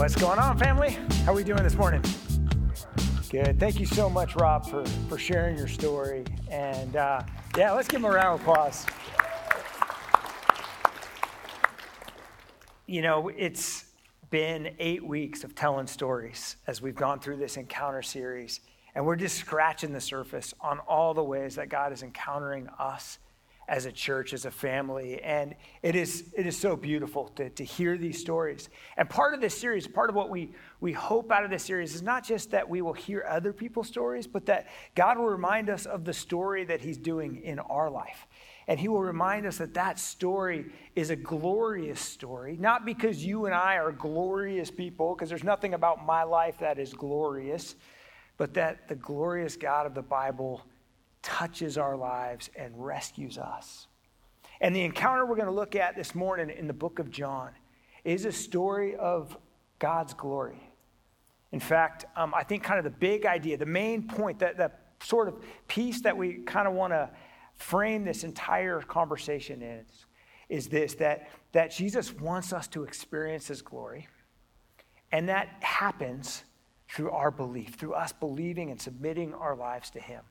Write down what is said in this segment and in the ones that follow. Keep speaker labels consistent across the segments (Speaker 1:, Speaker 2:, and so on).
Speaker 1: What's going on, family? How are we doing this morning? Good. Thank you so much, Rob, for, for sharing your story. And uh, yeah, let's give him a round of applause. You know, it's been eight weeks of telling stories as we've gone through this encounter series. And we're just scratching the surface on all the ways that God is encountering us as a church, as a family. And it is, it is so beautiful to, to hear these stories. And part of this series, part of what we, we hope out of this series is not just that we will hear other people's stories, but that God will remind us of the story that He's doing in our life. And He will remind us that that story is a glorious story, not because you and I are glorious people, because there's nothing about my life that is glorious, but that the glorious God of the Bible touches our lives and rescues us. And the encounter we're going to look at this morning in the book of John is a story of God's glory. In fact, um, I think kind of the big idea, the main point, that, that sort of piece that we kind of want to frame this entire conversation in is, is this that, that Jesus wants us to experience his glory. And that happens through our belief, through us believing and submitting our lives to him.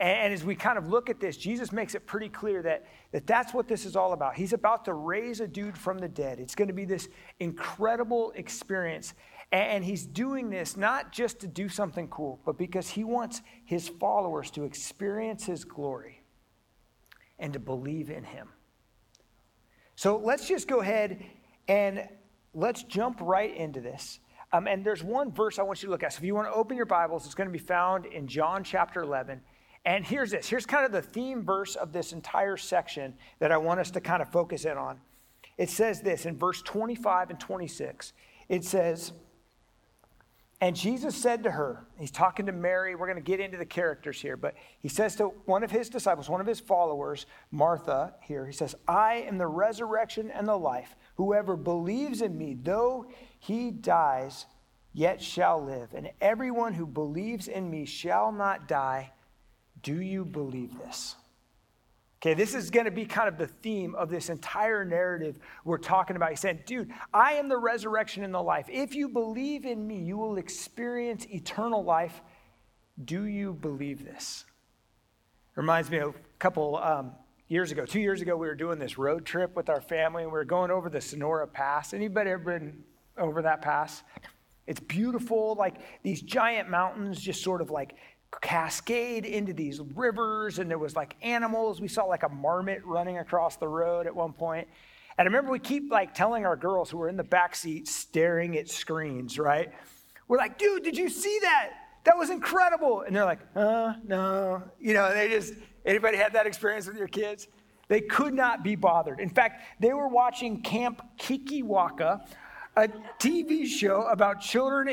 Speaker 1: And as we kind of look at this, Jesus makes it pretty clear that, that that's what this is all about. He's about to raise a dude from the dead. It's going to be this incredible experience. And he's doing this not just to do something cool, but because he wants his followers to experience his glory and to believe in him. So let's just go ahead and let's jump right into this. Um, and there's one verse I want you to look at. So if you want to open your Bibles, it's going to be found in John chapter 11. And here's this here's kind of the theme verse of this entire section that I want us to kind of focus in on. It says this in verse 25 and 26. It says, and Jesus said to her, he's talking to Mary. We're going to get into the characters here, but he says to one of his disciples, one of his followers, Martha, here, he says, I am the resurrection and the life. Whoever believes in me, though he dies, yet shall live. And everyone who believes in me shall not die do you believe this? Okay, this is going to be kind of the theme of this entire narrative we're talking about. He said, Dude, I am the resurrection and the life. If you believe in me, you will experience eternal life. Do you believe this? Reminds me of a couple um, years ago. Two years ago, we were doing this road trip with our family, and we were going over the Sonora Pass. Anybody ever been over that pass? It's beautiful, like these giant mountains just sort of like cascade into these rivers, and there was like animals. We saw like a marmot running across the road at one point. And I remember we keep like telling our girls who were in the back seat staring at screens, right? We're like, dude, did you see that? That was incredible. And they're like, uh, no. You know, they just, anybody had that experience with your kids? They could not be bothered. In fact, they were watching Camp Kikiwaka, a TV show about children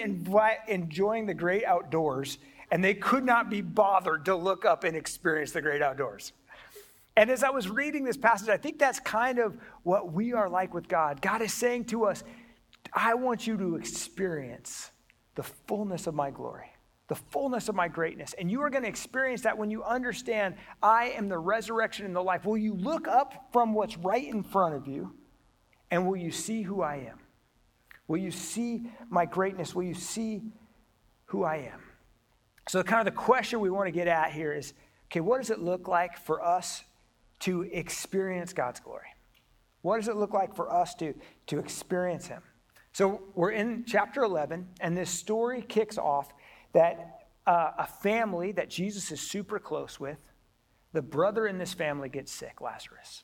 Speaker 1: enjoying the great outdoors and they could not be bothered to look up and experience the great outdoors. And as I was reading this passage, I think that's kind of what we are like with God. God is saying to us, I want you to experience the fullness of my glory, the fullness of my greatness. And you are going to experience that when you understand I am the resurrection and the life. Will you look up from what's right in front of you and will you see who I am? Will you see my greatness? Will you see who I am? So, kind of the question we want to get at here is okay, what does it look like for us to experience God's glory? What does it look like for us to, to experience Him? So, we're in chapter 11, and this story kicks off that uh, a family that Jesus is super close with, the brother in this family gets sick, Lazarus.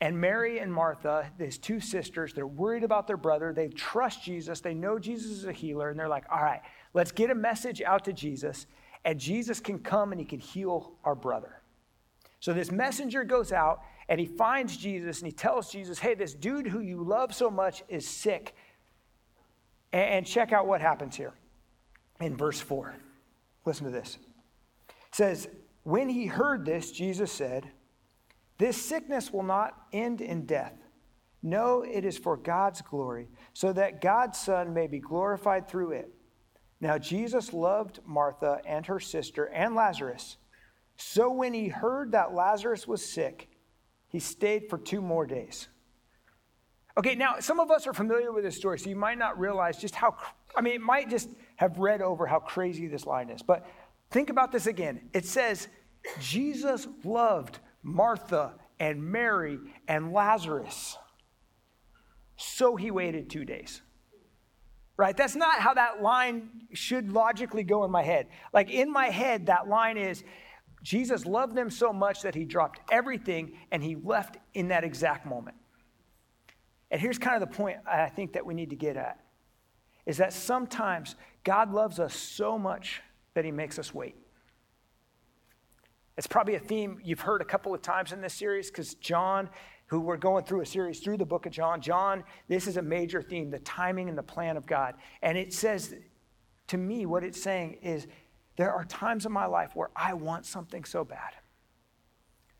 Speaker 1: And Mary and Martha, these two sisters, they're worried about their brother. They trust Jesus. They know Jesus is a healer. And they're like, all right, Let's get a message out to Jesus, and Jesus can come and he can heal our brother. So this messenger goes out and he finds Jesus and he tells Jesus, hey, this dude who you love so much is sick. And check out what happens here in verse 4. Listen to this. It says, When he heard this, Jesus said, This sickness will not end in death. No, it is for God's glory, so that God's Son may be glorified through it. Now, Jesus loved Martha and her sister and Lazarus. So when he heard that Lazarus was sick, he stayed for two more days. Okay, now some of us are familiar with this story, so you might not realize just how, I mean, it might just have read over how crazy this line is. But think about this again. It says, Jesus loved Martha and Mary and Lazarus. So he waited two days. Right? That's not how that line should logically go in my head. Like in my head, that line is Jesus loved them so much that he dropped everything and he left in that exact moment. And here's kind of the point I think that we need to get at is that sometimes God loves us so much that he makes us wait. It's probably a theme you've heard a couple of times in this series because John, who we're going through a series through the book of John, John, this is a major theme the timing and the plan of God. And it says, to me, what it's saying is there are times in my life where I want something so bad.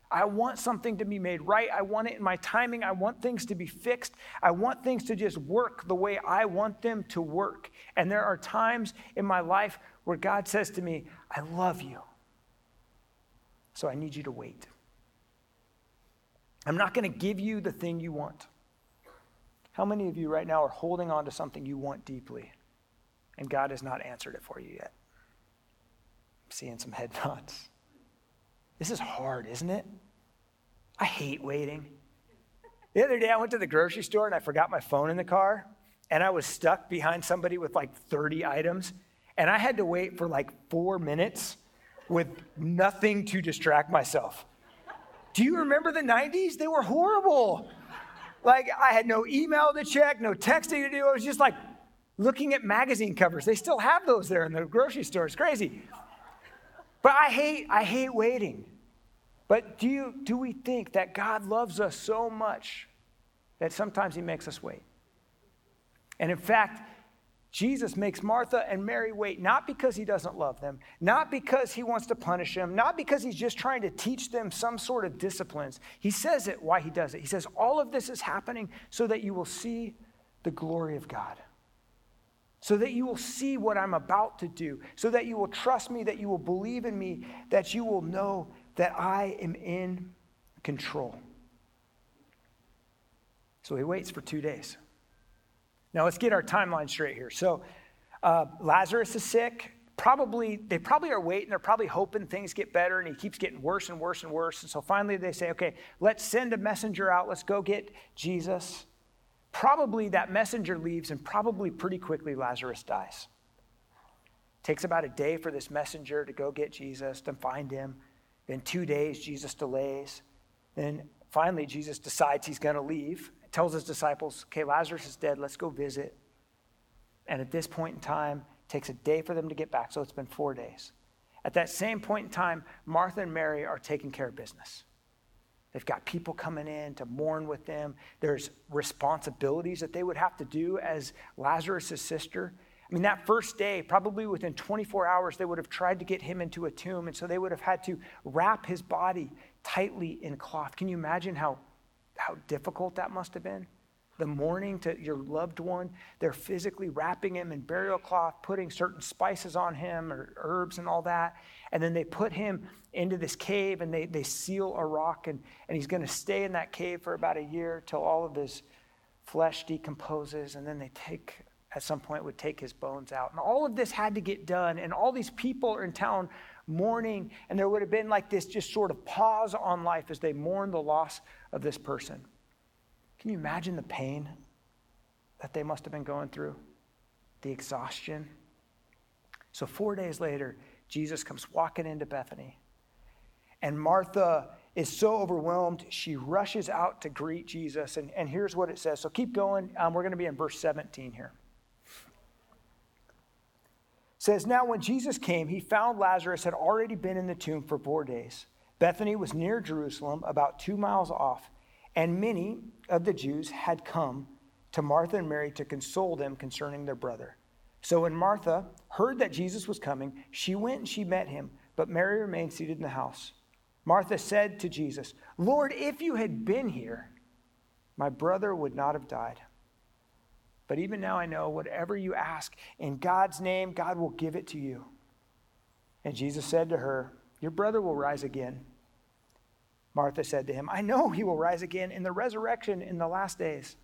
Speaker 1: I want something to be made right. I want it in my timing. I want things to be fixed. I want things to just work the way I want them to work. And there are times in my life where God says to me, I love you. So I need you to wait. I'm not going to give you the thing you want. How many of you right now are holding on to something you want deeply and God has not answered it for you yet? I'm seeing some head nods. This is hard, isn't it? I hate waiting. The other day, I went to the grocery store and I forgot my phone in the car, and I was stuck behind somebody with like 30 items, and I had to wait for like four minutes with nothing to distract myself. Do you remember the 90s? They were horrible. Like, I had no email to check, no texting to do. I was just like looking at magazine covers. They still have those there in the grocery store. It's crazy. But I hate, I hate waiting. But do, you, do we think that God loves us so much that sometimes He makes us wait? And in fact, Jesus makes Martha and Mary wait, not because he doesn't love them, not because he wants to punish them, not because he's just trying to teach them some sort of disciplines. He says it why he does it. He says, All of this is happening so that you will see the glory of God so that you will see what I'm about to do, so that you will trust me, that you will believe in me, that you will know that I am in control. So he waits for two days. Now let's get our timeline straight here. So uh, Lazarus is sick. Probably, they probably are waiting. They're probably hoping things get better, and he keeps getting worse and worse and worse. And so finally they say, okay, let's send a messenger out. Let's go get Jesus. Probably that messenger leaves, and probably pretty quickly Lazarus dies. Takes about a day for this messenger to go get Jesus, to find him. Then two days, Jesus delays. Then finally, Jesus decides he's going to leave. Tells his disciples, okay, Lazarus is dead. Let's go visit. And at this point in time, takes a day for them to get back. So it's been four days. At that same point in time, Martha and Mary are taking care of business. They've got people coming in to mourn with them. There's responsibilities that they would have to do as Lazarus' sister. I mean, that first day, probably within 24 hours, they would have tried to get him into a tomb. And so they would have had to wrap his body tightly in cloth. Can you imagine how, how difficult that must have been? the mourning to your loved one. They're physically wrapping him in burial cloth, putting certain spices on him or herbs and all that. And then they put him into this cave and they, they seal a rock, and, and he's going to stay in that cave for about a year till all of his flesh decomposes. And then they take, at some point, would take his bones out. And all of this had to get done. And all these people are in town mourning, and there would have been like this just sort of pause on life as they mourn the loss of this person. Can you imagine the pain that they must have been going through? The exhaustion. So, four days later, Jesus comes walking into Bethany. And Martha is so overwhelmed, she rushes out to greet Jesus. And, and here's what it says. So, keep going. Um, we're going to be in verse 17 here. Says, Now, when Jesus came, he found Lazarus had already been in the tomb for four days. Bethany was near Jerusalem, about two miles off and many of the Jews had come to Martha and Mary to console them concerning their brother. So when Martha heard that Jesus was coming, she went and she met him, but Mary remained seated in the house. Martha said to Jesus, Lord, if you had been here, my brother would not have died. But even now I know whatever you ask in God's name, God will give it to you. And Jesus said to her, Your brother will rise again. Martha said to him, I know he will rise again in the resurrection in the last days.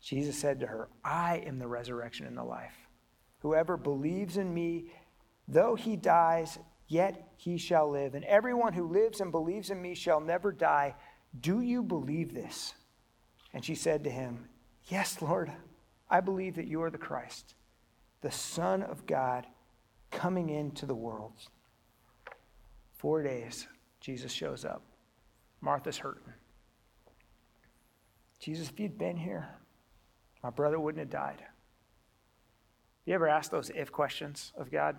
Speaker 1: Jesus said to her, I am the resurrection and the life. Whoever believes in me, though he dies, yet he shall live. And everyone who lives and believes in me shall never die. Do you believe this? And she said to him, Yes, Lord, I believe that you are the Christ, the Son of God, coming into the world. Four days, Jesus shows up. Martha's hurting. Jesus, if you'd been here, my brother wouldn't have died. You ever ask those if questions of God?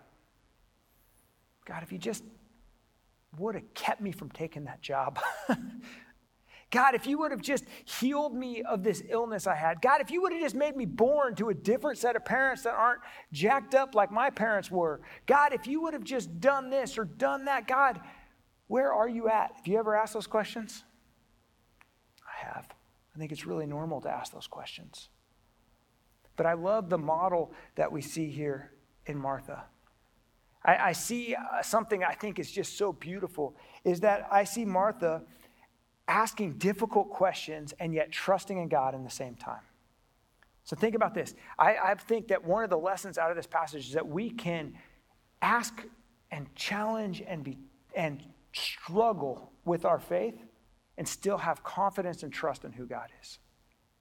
Speaker 1: God, if you just would have kept me from taking that job. God, if you would have just healed me of this illness I had. God, if you would have just made me born to a different set of parents that aren't jacked up like my parents were. God, if you would have just done this or done that. God, where are you at? Have you ever asked those questions? I have. I think it's really normal to ask those questions. But I love the model that we see here in Martha. I, I see uh, something I think is just so beautiful is that I see Martha asking difficult questions and yet trusting in God in the same time. So think about this. I, I think that one of the lessons out of this passage is that we can ask and challenge and be and struggle with our faith and still have confidence and trust in who God is.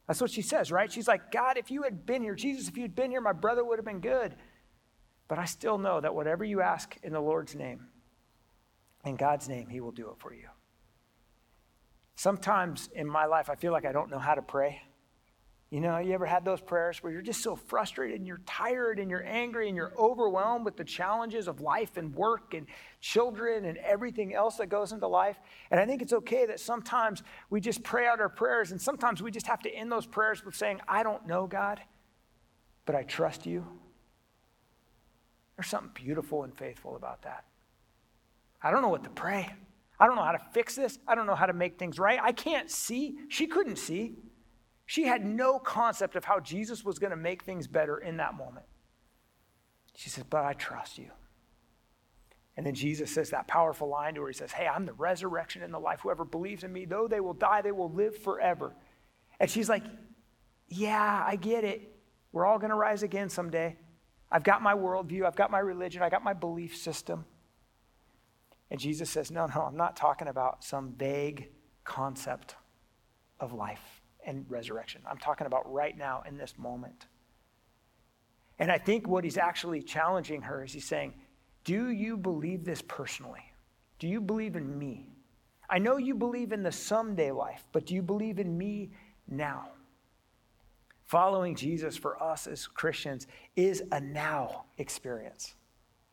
Speaker 1: That's what she says, right? She's like, God, if you had been here, Jesus, if you'd been here, my brother would have been good. But I still know that whatever you ask in the Lord's name, in God's name, He will do it for you. Sometimes in my life, I feel like I don't know how to pray. You know, you ever had those prayers where you're just so frustrated and you're tired and you're angry and you're overwhelmed with the challenges of life and work and children and everything else that goes into life? And I think it's okay that sometimes we just pray out our prayers and sometimes we just have to end those prayers with saying, I don't know, God, but I trust you. There's something beautiful and faithful about that. I don't know what to pray. I don't know how to fix this. I don't know how to make things right. I can't see. She couldn't see. She had no concept of how Jesus was going to make things better in that moment. She says, But I trust you. And then Jesus says that powerful line to her. He says, Hey, I'm the resurrection and the life. Whoever believes in me, though they will die, they will live forever. And she's like, Yeah, I get it. We're all going to rise again someday. I've got my worldview, I've got my religion, I got my belief system. And Jesus says, No, no, I'm not talking about some vague concept of life and resurrection. I'm talking about right now in this moment. And I think what he's actually challenging her is he's saying, Do you believe this personally? Do you believe in me? I know you believe in the someday life, but do you believe in me now? Following Jesus for us as Christians is a now experience.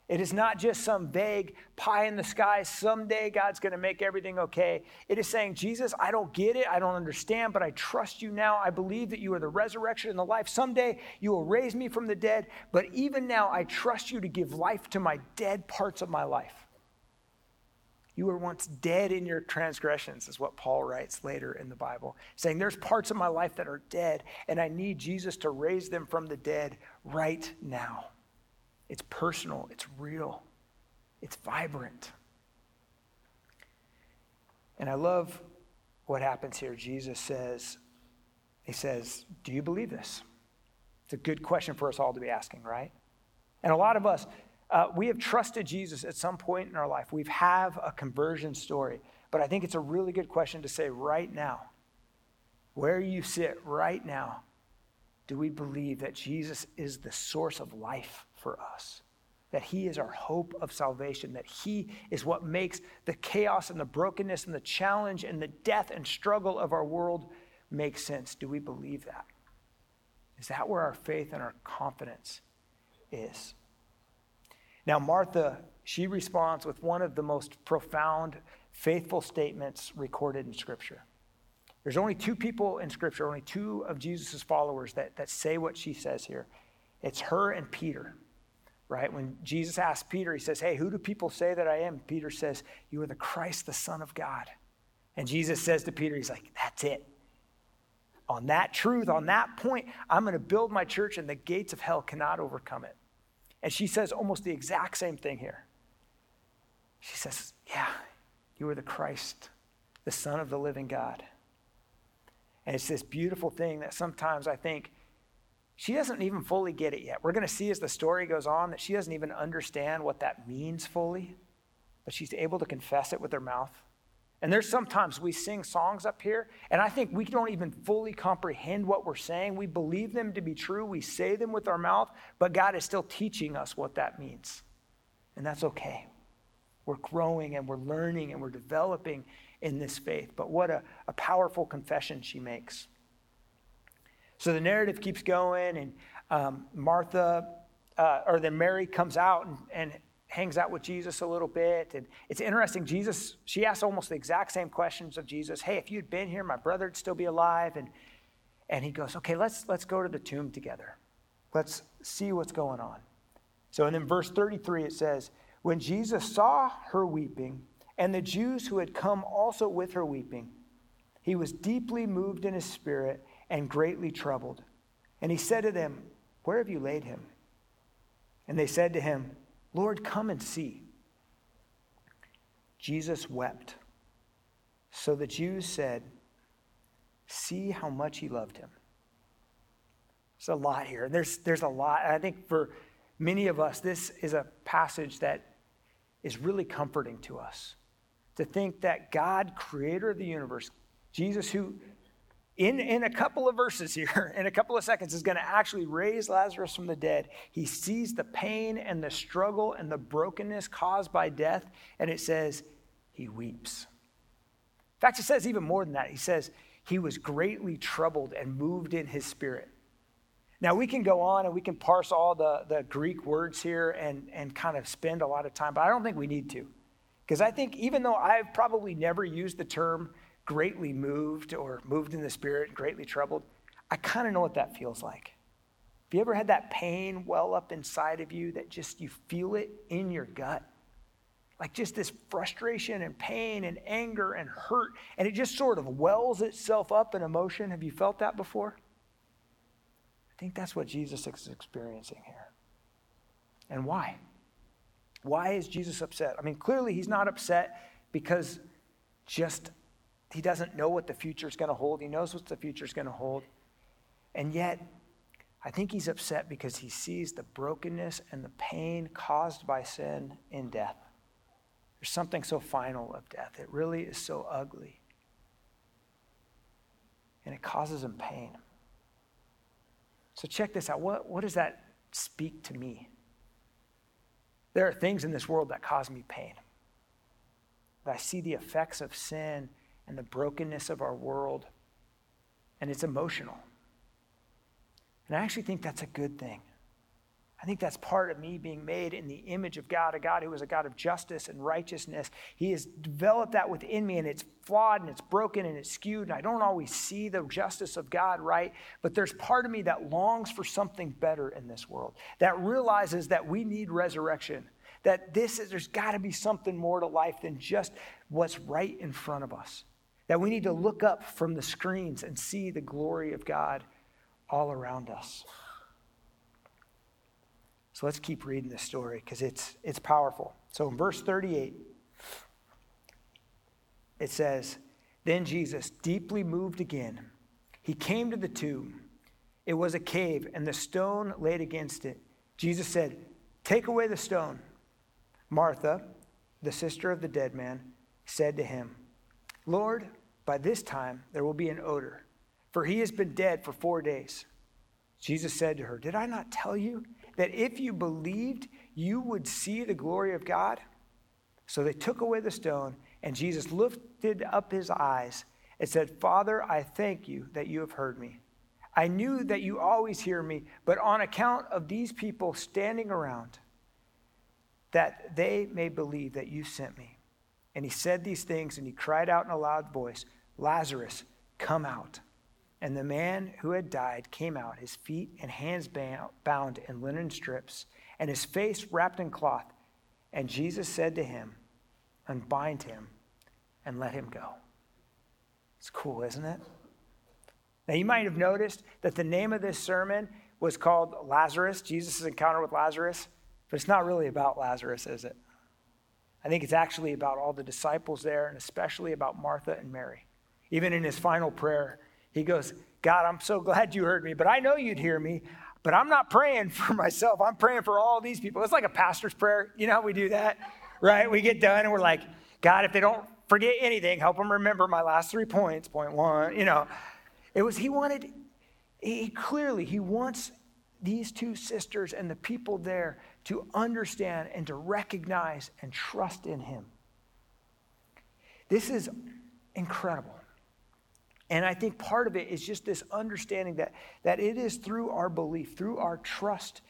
Speaker 1: It is not just some vague pie in the sky, someday God's going to make everything okay. It is saying, Jesus, I don't get it. I don't understand, but I trust you now. I believe that you are the resurrection and the life. Someday you will raise me from the dead, but even now I trust you to give life to my dead parts of my life. You were once dead in your transgressions, is what Paul writes later in the Bible, saying, There's parts of my life that are dead, and I need Jesus to raise them from the dead right now. It's personal, it's real, it's vibrant. And I love what happens here. Jesus says, He says, Do you believe this? It's a good question for us all to be asking, right? And a lot of us, uh, we have trusted Jesus at some point in our life. We have a conversion story. But I think it's a really good question to say right now, where you sit right now, do we believe that Jesus is the source of life for us? That he is our hope of salvation, that he is what makes the chaos and the brokenness and the challenge and the death and struggle of our world make sense. Do we believe that? Is that where our faith and our confidence is? Now, Martha, she responds with one of the most profound, faithful statements recorded in Scripture. There's only two people in Scripture, only two of Jesus' followers that, that say what she says here. It's her and Peter, right? When Jesus asks Peter, he says, Hey, who do people say that I am? Peter says, You are the Christ, the Son of God. And Jesus says to Peter, He's like, That's it. On that truth, on that point, I'm going to build my church, and the gates of hell cannot overcome it. And she says almost the exact same thing here. She says, Yeah, you are the Christ, the Son of the living God. And it's this beautiful thing that sometimes I think she doesn't even fully get it yet. We're going to see as the story goes on that she doesn't even understand what that means fully, but she's able to confess it with her mouth. And there's sometimes we sing songs up here, and I think we don't even fully comprehend what we're saying. We believe them to be true, we say them with our mouth, but God is still teaching us what that means. And that's okay. We're growing and we're learning and we're developing in this faith. But what a, a powerful confession she makes. So the narrative keeps going, and um, Martha, uh, or then Mary comes out and, and hangs out with Jesus a little bit. And it's interesting, Jesus, she asks almost the exact same questions of Jesus. Hey, if you'd been here, my brother would still be alive. And, and he goes, okay, let's, let's go to the tomb together. Let's see what's going on. So, and then verse 33, it says, When Jesus saw her weeping, and the Jews who had come also with her weeping, he was deeply moved in his spirit and greatly troubled. And he said to them, Where have you laid him? And they said to him, Lord, come and see. Jesus wept. So the Jews said, See how much he loved him. There's a lot here. There's, there's a lot. I think for many of us, this is a passage that is really comforting to us. To think that God, creator of the universe, Jesus, who in, in a couple of verses here, in a couple of seconds, is going to actually raise Lazarus from the dead. He sees the pain and the struggle and the brokenness caused by death, and it says he weeps. In fact, it says even more than that. He says he was greatly troubled and moved in his spirit. Now, we can go on and we can parse all the, the Greek words here and, and kind of spend a lot of time, but I don't think we need to. Because I think even though I've probably never used the term greatly moved or moved in the spirit greatly troubled, I kind of know what that feels like. Have you ever had that pain well up inside of you that just you feel it in your gut? Like just this frustration and pain and anger and hurt, and it just sort of wells itself up in emotion. Have you felt that before? I think that's what Jesus is experiencing here. And why? Why is Jesus upset? I mean, clearly he's not upset because just he doesn't know what the future is going to hold. He knows what the future is going to hold. And yet, I think he's upset because he sees the brokenness and the pain caused by sin in death. There's something so final of death. It really is so ugly. And it causes him pain. So, check this out. What, what does that speak to me? There are things in this world that cause me pain. But I see the effects of sin and the brokenness of our world, and it's emotional. And I actually think that's a good thing. I think that's part of me being made in the image of God, a God who is a God of justice and righteousness. He has developed that within me, and it's flawed and it's broken and it's skewed, and I don't always see the justice of God right. But there's part of me that longs for something better in this world, that realizes that we need resurrection, that this is, there's got to be something more to life than just what's right in front of us that we need to look up from the screens and see the glory of God all around us. So let's keep reading this story because it's, it's powerful. So in verse 38, it says, Then Jesus, deeply moved again, he came to the tomb. It was a cave, and the stone laid against it. Jesus said, Take away the stone. Martha, the sister of the dead man, said to him, Lord, by this time, there will be an odor, for he has been dead for four days. Jesus said to her, Did I not tell you that if you believed, you would see the glory of God? So they took away the stone, and Jesus lifted up his eyes and said, Father, I thank you that you have heard me. I knew that you always hear me, but on account of these people standing around, that they may believe that you sent me. And he said these things, and he cried out in a loud voice, Lazarus, come out. And the man who had died came out, his feet and hands bound in linen strips, and his face wrapped in cloth. And Jesus said to him, Unbind him and let him go. It's cool, isn't it? Now, you might have noticed that the name of this sermon was called Lazarus, Jesus' encounter with Lazarus, but it's not really about Lazarus, is it? I think it's actually about all the disciples there and especially about Martha and Mary. Even in his final prayer, he goes, God, I'm so glad you heard me, but I know you'd hear me. But I'm not praying for myself. I'm praying for all these people. It's like a pastor's prayer. You know how we do that, right? We get done and we're like, God, if they don't forget anything, help them remember my last three points. Point one, you know. It was, he wanted, he clearly, he wants these two sisters and the people there to understand and to recognize and trust in him. This is incredible. And I think part of it is just this understanding that, that it is through our belief, through our trust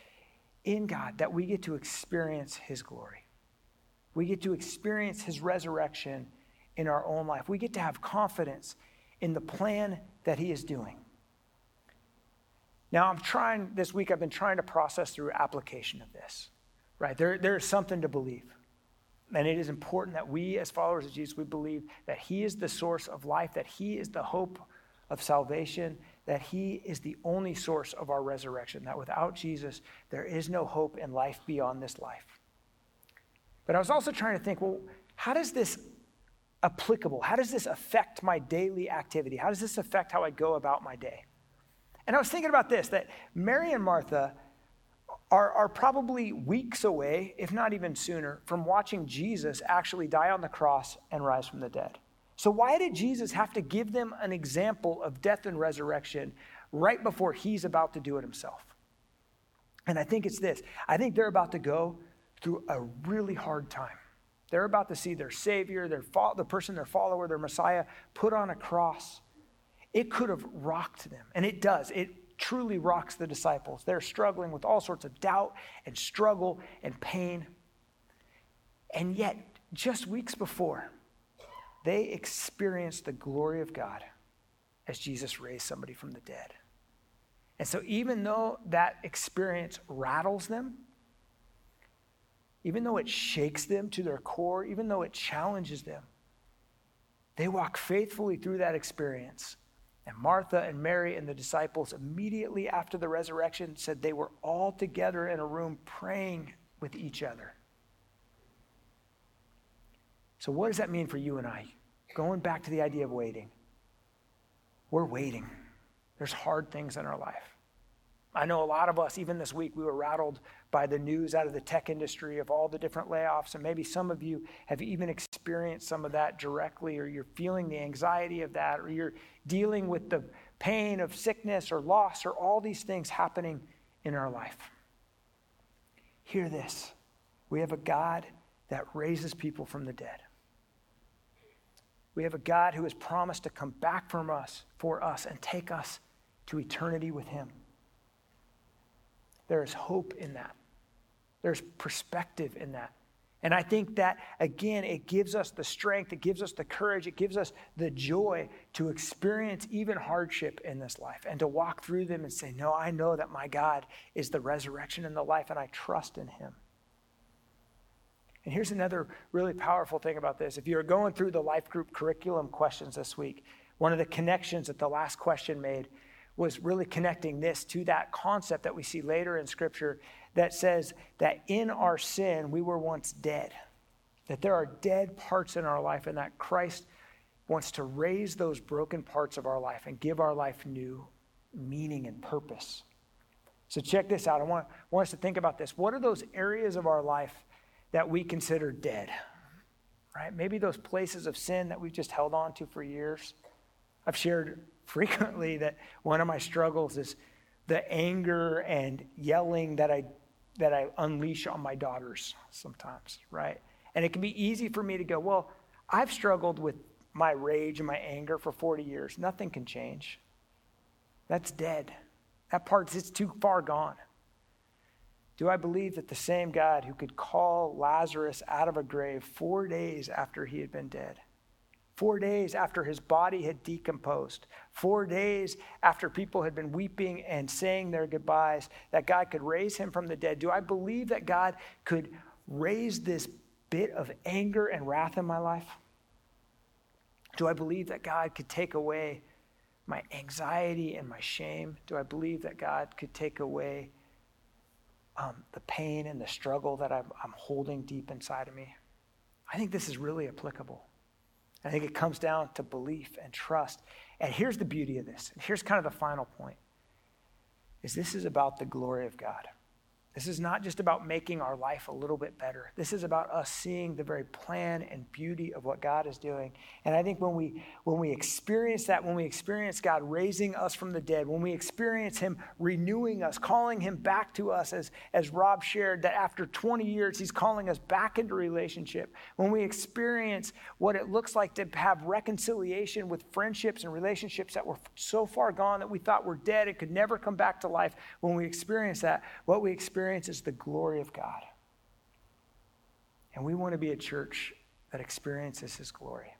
Speaker 1: in God, that we get to experience His glory. We get to experience His resurrection in our own life. We get to have confidence in the plan that He is doing. Now, I'm trying, this week, I've been trying to process through application of this, right? There, there is something to believe. And it is important that we, as followers of Jesus, we believe that He is the source of life, that He is the hope of salvation, that He is the only source of our resurrection, that without Jesus, there is no hope in life beyond this life. But I was also trying to think well, how does this applicable? How does this affect my daily activity? How does this affect how I go about my day? And I was thinking about this that Mary and Martha are, are probably weeks away, if not even sooner, from watching Jesus actually die on the cross and rise from the dead. So, why did Jesus have to give them an example of death and resurrection right before he's about to do it himself? And I think it's this I think they're about to go through a really hard time. They're about to see their Savior, their fo- the person, their follower, their Messiah, put on a cross. It could have rocked them, and it does. It truly rocks the disciples. They're struggling with all sorts of doubt and struggle and pain. And yet, just weeks before, they experienced the glory of God as Jesus raised somebody from the dead. And so, even though that experience rattles them, even though it shakes them to their core, even though it challenges them, they walk faithfully through that experience and Martha and Mary and the disciples, immediately after the resurrection, said they were all together in a room praying with each other. So, what does that mean for you and I? Going back to the idea of waiting. We're waiting. There's hard things in our life. I know a lot of us, even this week, we were rattled by the news out of the tech industry of all the different layoffs. And maybe some of you have even experienced some of that directly, or you're feeling the anxiety of that, or you're dealing with the pain of sickness or loss, or all these things happening in our life. Hear this we have a God that raises people from the dead. We have a God who has promised to come back from us for us and take us to eternity with him. There is hope in that. There's perspective in that. And I think that, again, it gives us the strength, it gives us the courage, it gives us the joy to experience even hardship in this life and to walk through them and say, No, I know that my God is the resurrection and the life, and I trust in him. And here's another really powerful thing about this. If you're going through the life group curriculum questions this week, one of the connections that the last question made was really connecting this to that concept that we see later in Scripture that says that in our sin, we were once dead. That there are dead parts in our life, and that Christ wants to raise those broken parts of our life and give our life new meaning and purpose. So, check this out. I want, want us to think about this. What are those areas of our life that we consider dead? Right? Maybe those places of sin that we've just held on to for years. I've shared frequently that one of my struggles is the anger and yelling that I that I unleash on my daughters sometimes, right? And it can be easy for me to go, well, I've struggled with my rage and my anger for 40 years. Nothing can change. That's dead. That part's it's too far gone. Do I believe that the same God who could call Lazarus out of a grave 4 days after he had been dead Four days after his body had decomposed, four days after people had been weeping and saying their goodbyes, that God could raise him from the dead. Do I believe that God could raise this bit of anger and wrath in my life? Do I believe that God could take away my anxiety and my shame? Do I believe that God could take away um, the pain and the struggle that I'm, I'm holding deep inside of me? I think this is really applicable. I think it comes down to belief and trust. And here's the beauty of this. Here's kind of the final point. Is this is about the glory of God. This is not just about making our life a little bit better. This is about us seeing the very plan and beauty of what God is doing. And I think when we when we experience that, when we experience God raising us from the dead, when we experience him renewing us, calling him back to us as as Rob shared that after 20 years he's calling us back into relationship. When we experience what it looks like to have reconciliation with friendships and relationships that were so far gone that we thought were dead and could never come back to life, when we experience that, what we experience experiences the glory of God. And we want to be a church that experiences His glory.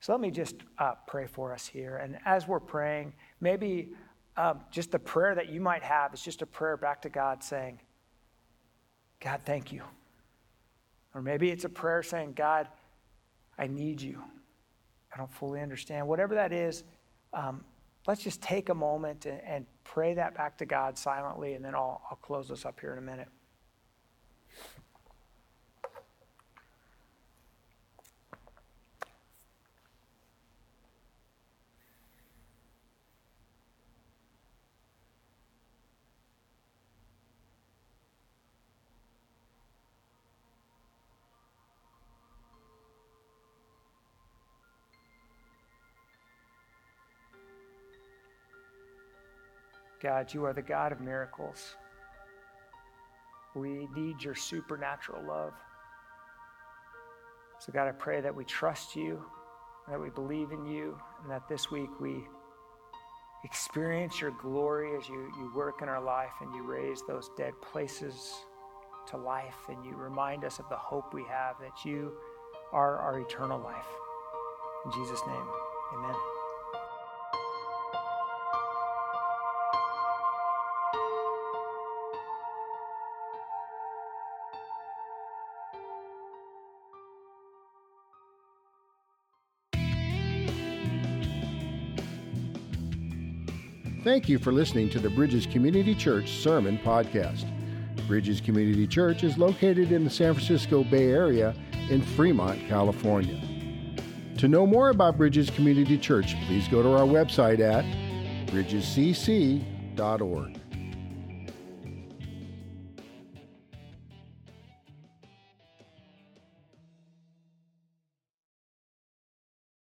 Speaker 1: So let me just uh, pray for us here. And as we're praying, maybe um, just the prayer that you might have is just a prayer back to God saying, God, thank you. Or maybe it's a prayer saying, God, I need you. I don't fully understand. Whatever that is, um, let's just take a moment and, and pray that back to God silently, and then I'll, I'll close this up here in a minute. God, you are the God of miracles. We need your supernatural love. So, God, I pray that we trust you, that we believe in you, and that this week we experience your glory as you, you work in our life and you raise those dead places to life and you remind us of the hope we have that you are our eternal life. In Jesus' name, amen.
Speaker 2: Thank you for listening to the Bridges Community Church Sermon Podcast. Bridges Community Church is located in the San Francisco Bay Area in Fremont, California. To know more about Bridges Community Church, please go to our website at bridgescc.org.